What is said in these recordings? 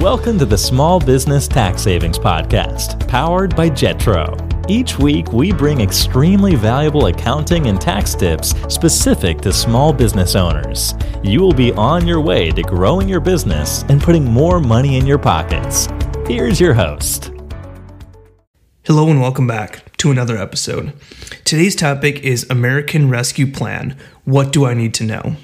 Welcome to the Small Business Tax Savings Podcast, powered by Jetro. Each week, we bring extremely valuable accounting and tax tips specific to small business owners. You will be on your way to growing your business and putting more money in your pockets. Here's your host. Hello, and welcome back to another episode. Today's topic is American Rescue Plan What Do I Need to Know?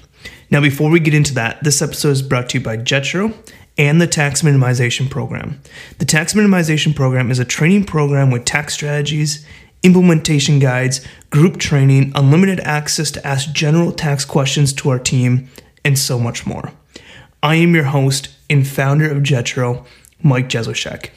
Now, before we get into that, this episode is brought to you by Jetro and the Tax Minimization Program. The Tax Minimization Program is a training program with tax strategies, implementation guides, group training, unlimited access to ask general tax questions to our team, and so much more. I am your host and founder of Jetro, Mike Jesowshek.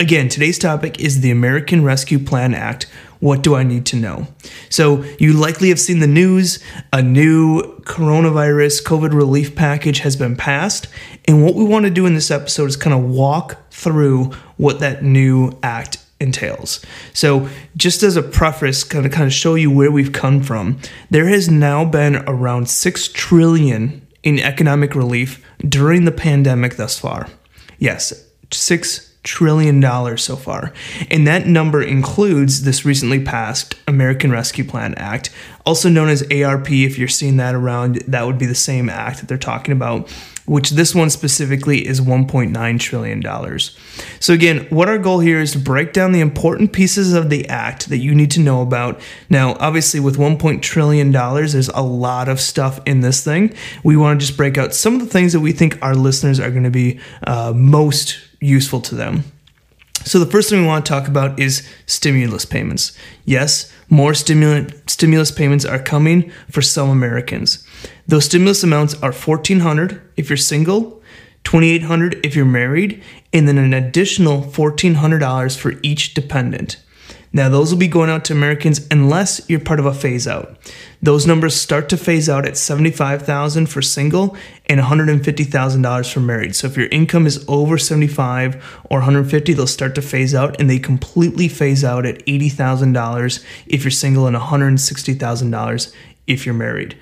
Again, today's topic is the American Rescue Plan Act, what do I need to know? So, you likely have seen the news. A new coronavirus COVID relief package has been passed. And what we want to do in this episode is kind of walk through what that new act entails. So, just as a preface, kind of kind of show you where we've come from, there has now been around 6 trillion in economic relief during the pandemic thus far. Yes, 6 trillion dollars so far. And that number includes this recently passed American Rescue Plan Act, also known as ARP if you're seeing that around, that would be the same act that they're talking about, which this one specifically is 1.9 trillion dollars. So again, what our goal here is to break down the important pieces of the act that you need to know about. Now, obviously with 1. trillion dollars, there's a lot of stuff in this thing. We want to just break out some of the things that we think our listeners are going to be uh, most useful to them. So, the first thing we want to talk about is stimulus payments. Yes, more stimulant, stimulus payments are coming for some Americans. Those stimulus amounts are 1,400 if you're single, 2,800 if you're married, and then an additional $1,400 for each dependent. Now, those will be going out to Americans unless you're part of a phase out. Those numbers start to phase out at 75,000 for single and $150,000 for married. So if your income is over 75 or 150, they'll start to phase out and they completely phase out at $80,000 if you're single and $160,000 if you're married.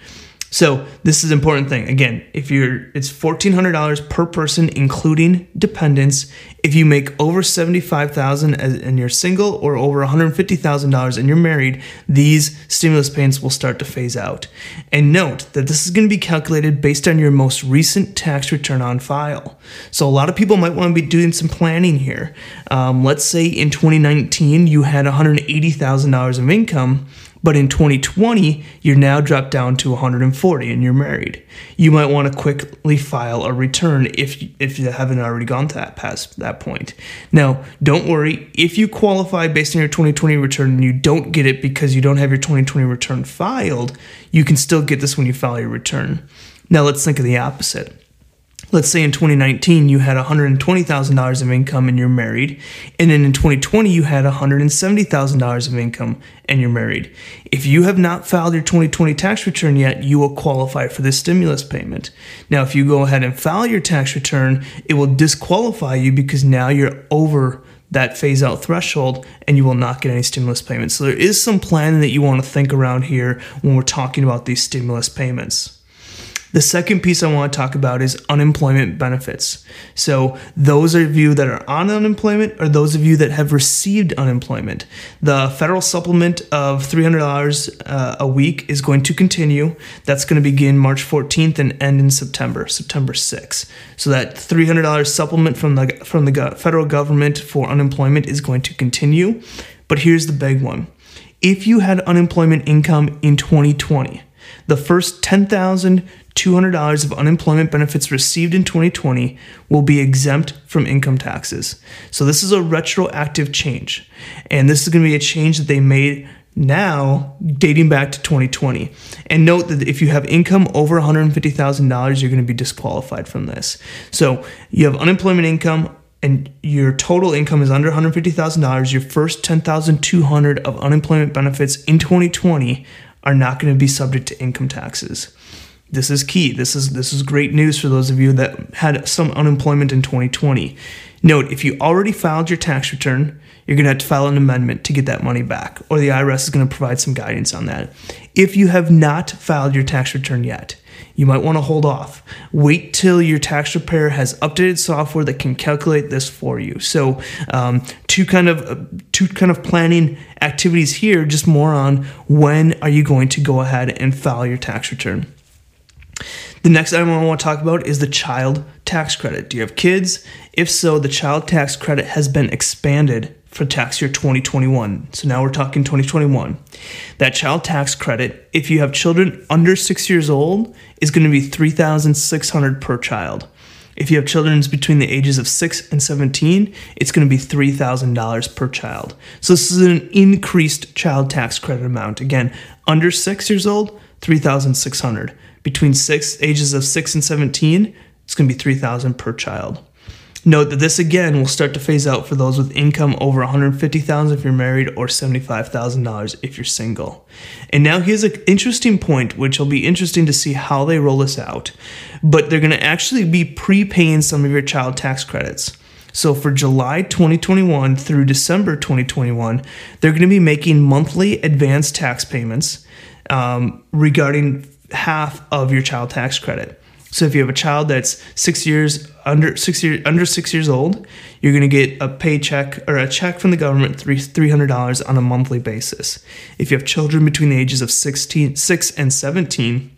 So this is an important thing. Again, if you're it's $1400 per person including dependents. If you make over 75,000 and you're single or over $150,000 and you're married, these stimulus payments will start to phase out. And note that this is going to be calculated based on your most recent tax return on file. So a lot of people might want to be doing some planning here. Um, let's say in 2019 you had $180,000 of income but in 2020, you're now dropped down to 140 and you're married. You might want to quickly file a return if if you haven't already gone to that past that point. Now, don't worry if you qualify based on your 2020 return and you don't get it because you don't have your 2020 return filed, you can still get this when you file your return. Now, let's think of the opposite let's say in 2019 you had $120,000 of income and you're married, and then in 2020 you had $170,000 of income and you're married. If you have not filed your 2020 tax return yet, you will qualify for this stimulus payment. Now, if you go ahead and file your tax return, it will disqualify you because now you're over that phase out threshold and you will not get any stimulus payments. So there is some planning that you want to think around here when we're talking about these stimulus payments. The second piece I want to talk about is unemployment benefits. So, those of you that are on unemployment or those of you that have received unemployment, the federal supplement of $300 uh, a week is going to continue. That's going to begin March 14th and end in September, September 6th. So, that $300 supplement from the, from the federal government for unemployment is going to continue. But here's the big one if you had unemployment income in 2020, the first 10,000 $200 of unemployment benefits received in 2020 will be exempt from income taxes. So, this is a retroactive change. And this is going to be a change that they made now dating back to 2020. And note that if you have income over $150,000, you're going to be disqualified from this. So, you have unemployment income and your total income is under $150,000, your first 10,200 of unemployment benefits in 2020 are not going to be subject to income taxes. This is key. This is this is great news for those of you that had some unemployment in 2020. Note, if you already filed your tax return, you're going to have to file an amendment to get that money back, or the IRS is going to provide some guidance on that. If you have not filed your tax return yet, you might want to hold off. Wait till your tax preparer has updated software that can calculate this for you. So, um, two kind of uh, two kind of planning activities here, just more on when are you going to go ahead and file your tax return. The next item I want to talk about is the child tax credit. Do you have kids? If so, the child tax credit has been expanded for tax year 2021. So now we're talking 2021. That child tax credit, if you have children under 6 years old, is going to be 3600 per child. If you have children between the ages of 6 and 17, it's going to be $3,000 per child. So this is an increased child tax credit amount. Again, under 6 years old, 3600. Between 6 ages of 6 and 17, it's going to be 3000 per child. Note that this again will start to phase out for those with income over 150,000 if you're married or $75,000 if you're single. And now here's an interesting point which will be interesting to see how they roll this out. But they're going to actually be prepaying some of your child tax credits. So for July 2021 through December 2021, they're going to be making monthly advance tax payments um, regarding half of your child tax credit. So if you have a child that's six years under six years under six years old, you're going to get a paycheck or a check from the government three three hundred dollars on a monthly basis. If you have children between the ages of 16, 6 and seventeen,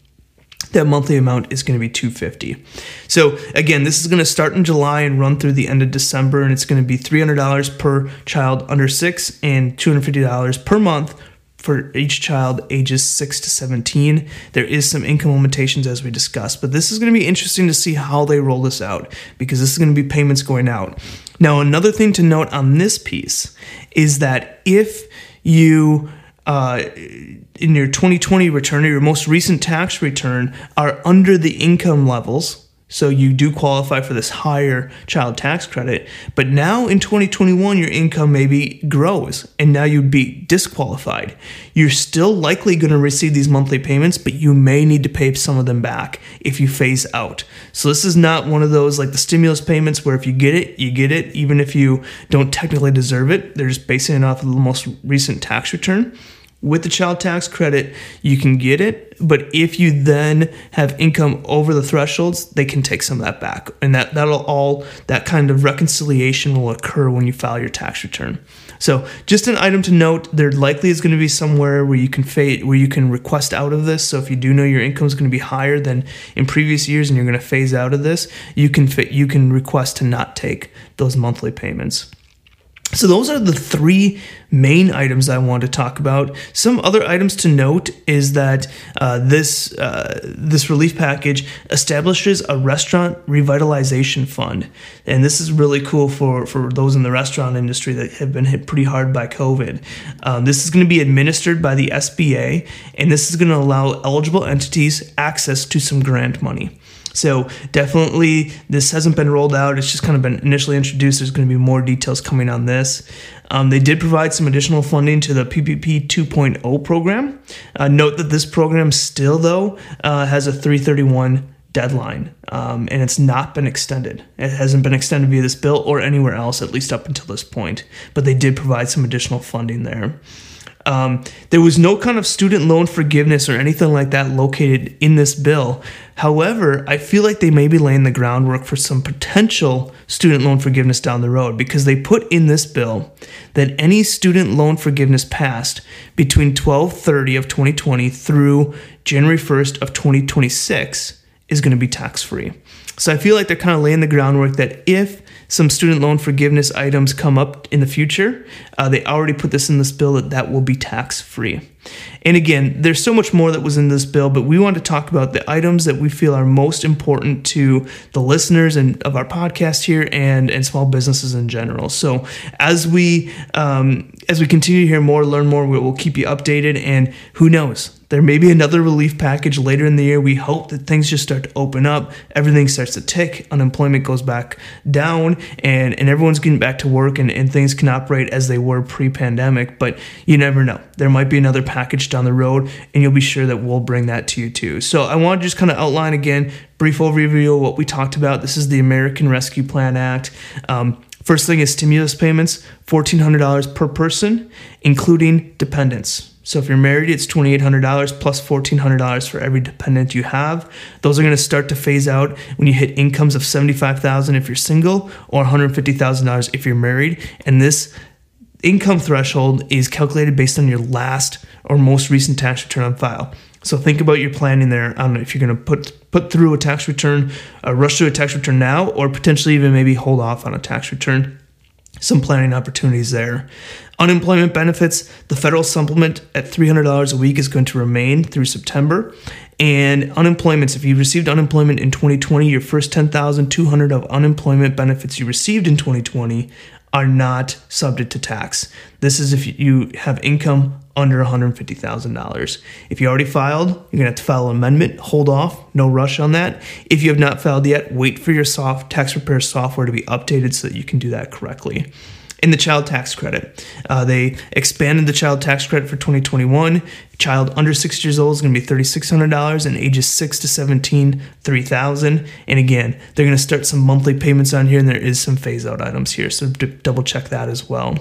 that monthly amount is going to be 250 so again this is going to start in july and run through the end of december and it's going to be $300 per child under 6 and $250 per month for each child ages 6 to 17. There is some income limitations as we discussed, but this is going to be interesting to see how they roll this out because this is going to be payments going out. Now, another thing to note on this piece is that if you uh, in your 2020 return or your most recent tax return are under the income levels so you do qualify for this higher child tax credit. But now in 2021, your income maybe grows and now you'd be disqualified. You're still likely going to receive these monthly payments, but you may need to pay some of them back if you phase out. So this is not one of those like the stimulus payments where if you get it, you get it, even if you don't technically deserve it. They're just basing it off of the most recent tax return with the child tax credit, you can get it, but if you then have income over the thresholds, they can take some of that back. And that that'll all that kind of reconciliation will occur when you file your tax return. So, just an item to note, there likely is going to be somewhere where you can fade, where you can request out of this. So, if you do know your income is going to be higher than in previous years and you're going to phase out of this, you can fit, you can request to not take those monthly payments. So those are the three main items I want to talk about. Some other items to note is that uh, this uh, this relief package establishes a restaurant revitalization fund, and this is really cool for for those in the restaurant industry that have been hit pretty hard by COVID. Um, this is going to be administered by the SBA, and this is going to allow eligible entities access to some grant money. So definitely, this hasn't been rolled out. It's just kind of been initially introduced. There's going to be more details coming on this. Um, they did provide some additional funding to the PPP 2.0 program. Uh, note that this program still, though, uh, has a 331 deadline, um, and it's not been extended. It hasn't been extended via this bill or anywhere else, at least up until this point. But they did provide some additional funding there. Um, there was no kind of student loan forgiveness or anything like that located in this bill. However, I feel like they may be laying the groundwork for some potential student loan forgiveness down the road because they put in this bill that any student loan forgiveness passed between 1230 of 2020 through January 1st of 2026 is going to be tax free. So I feel like they're kind of laying the groundwork that if some student loan forgiveness items come up in the future, uh, they already put this in this bill that that will be tax free. And again, there's so much more that was in this bill, but we want to talk about the items that we feel are most important to the listeners and of our podcast here and and small businesses in general. So as we um, as we continue to hear more, learn more, we'll keep you updated. And who knows, there may be another relief package later in the year. We hope that things just start to open up, everything starts to tick, unemployment goes back down, and, and everyone's getting back to work and, and things can operate as they were pre pandemic. But you never know. There might be another package down the road, and you'll be sure that we'll bring that to you too. So I want to just kind of outline again, brief overview of what we talked about. This is the American Rescue Plan Act. Um, First thing is stimulus payments, $1,400 per person, including dependents. So if you're married, it's $2,800 plus $1,400 for every dependent you have. Those are going to start to phase out when you hit incomes of 75,000 if you're single or $150,000 if you're married. And this income threshold is calculated based on your last or most recent tax return on file. So think about your planning there on if you're going to put put through a tax return, uh, rush through a tax return now, or potentially even maybe hold off on a tax return. Some planning opportunities there. Unemployment benefits, the federal supplement at $300 a week is going to remain through September. And unemployments, if you received unemployment in 2020, your first 10,200 of unemployment benefits you received in 2020 are not subject to tax. This is if you have income under $150,000. If you already filed, you're to have to file an amendment. Hold off, no rush on that. If you have not filed yet, wait for your soft tax preparer software to be updated so that you can do that correctly in the child tax credit. Uh, they expanded the child tax credit for 2021. Child under six years old is going to be $3,600, and ages six to 17, 3000 And again, they're going to start some monthly payments on here, and there is some phase out items here, so d- double check that as well.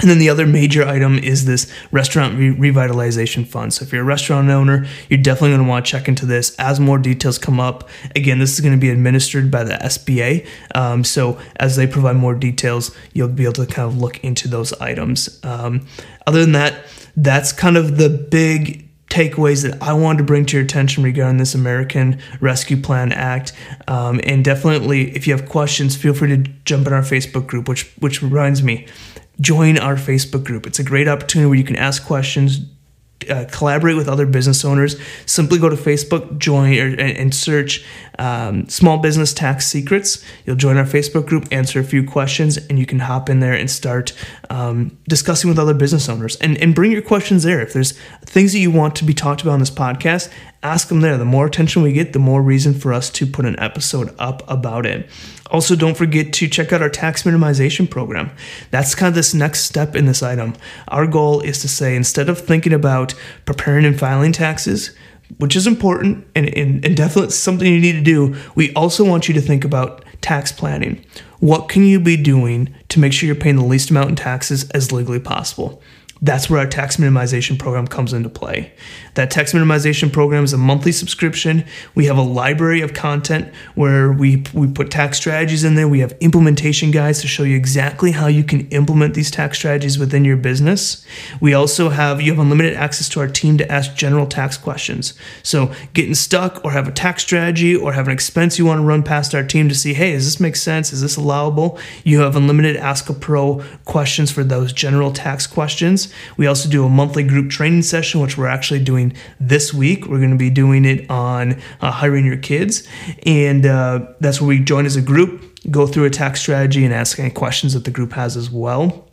And then the other major item is this restaurant re- revitalization fund. So if you're a restaurant owner, you're definitely going to want to check into this as more details come up. Again, this is going to be administered by the SBA. Um, so as they provide more details, you'll be able to kind of look into those items. Um, other than that, that's kind of the big takeaways that I wanted to bring to your attention regarding this American Rescue Plan Act. Um, and definitely, if you have questions, feel free to jump in our Facebook group, which which reminds me, join our Facebook group. It's a great opportunity where you can ask questions, uh, collaborate with other business owners. Simply go to Facebook, join, or, and search um, Small Business Tax Secrets. You'll join our Facebook group, answer a few questions, and you can hop in there and start um, discussing with other business owners. And, and bring your questions there. If there's things that you want to be talked about on this podcast, ask them there. The more attention we get, the more reason for us to put an episode up about it. Also, don't forget to check out our tax minimization program. That's kind of this next step in this item. Our goal is to say instead of thinking about preparing and filing taxes, which is important and, and, and definitely something you need to do, we also want you to think about tax planning. What can you be doing to make sure you're paying the least amount in taxes as legally possible? That's where our tax minimization program comes into play. That tax minimization program is a monthly subscription. We have a library of content where we, we put tax strategies in there. We have implementation guides to show you exactly how you can implement these tax strategies within your business. We also have you have unlimited access to our team to ask general tax questions. So getting stuck or have a tax strategy or have an expense you want to run past our team to see, hey, does this make sense? Is this allowable? You have unlimited Ask a Pro questions for those general tax questions. We also do a monthly group training session, which we're actually doing this week. We're going to be doing it on uh, hiring your kids. And uh, that's where we join as a group, go through a tax strategy, and ask any questions that the group has as well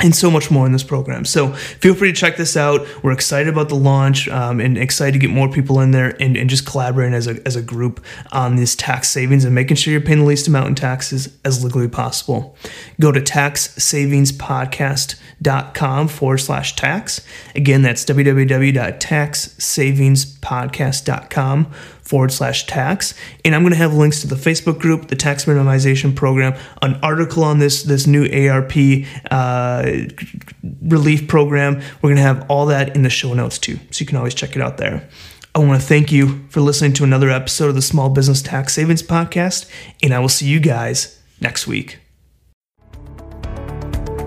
and so much more in this program. So feel free to check this out. We're excited about the launch um, and excited to get more people in there and, and just collaborating as a, as a group on these tax savings and making sure you're paying the least amount in taxes as legally possible. Go to taxsavingspodcast.com forward slash tax. Again, that's www.taxsavingspodcast.com forward slash tax. And I'm going to have links to the Facebook group, the tax minimization program, an article on this, this new ARP uh, relief program. We're going to have all that in the show notes too. So you can always check it out there. I want to thank you for listening to another episode of the Small Business Tax Savings Podcast, and I will see you guys next week.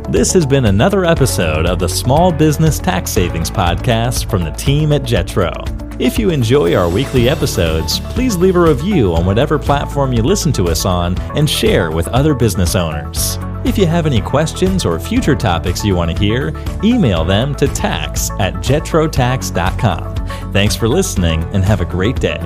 This has been another episode of the Small Business Tax Savings Podcast from the team at Jetro. If you enjoy our weekly episodes, please leave a review on whatever platform you listen to us on and share with other business owners. If you have any questions or future topics you want to hear, email them to tax at jetrotax.com. Thanks for listening and have a great day.